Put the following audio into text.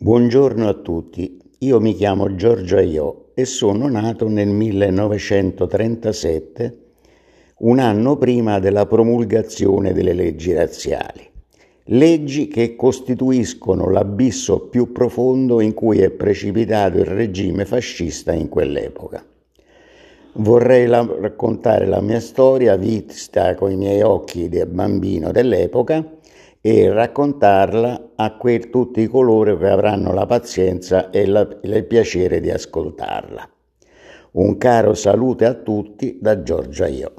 Buongiorno a tutti, io mi chiamo Giorgio Aiò e sono nato nel 1937, un anno prima della promulgazione delle leggi razziali, leggi che costituiscono l'abisso più profondo in cui è precipitato il regime fascista in quell'epoca. Vorrei la- raccontare la mia storia vista con i miei occhi da bambino dell'epoca e raccontarla a que- tutti coloro che avranno la pazienza e la- il piacere di ascoltarla. Un caro salute a tutti da Giorgia Io.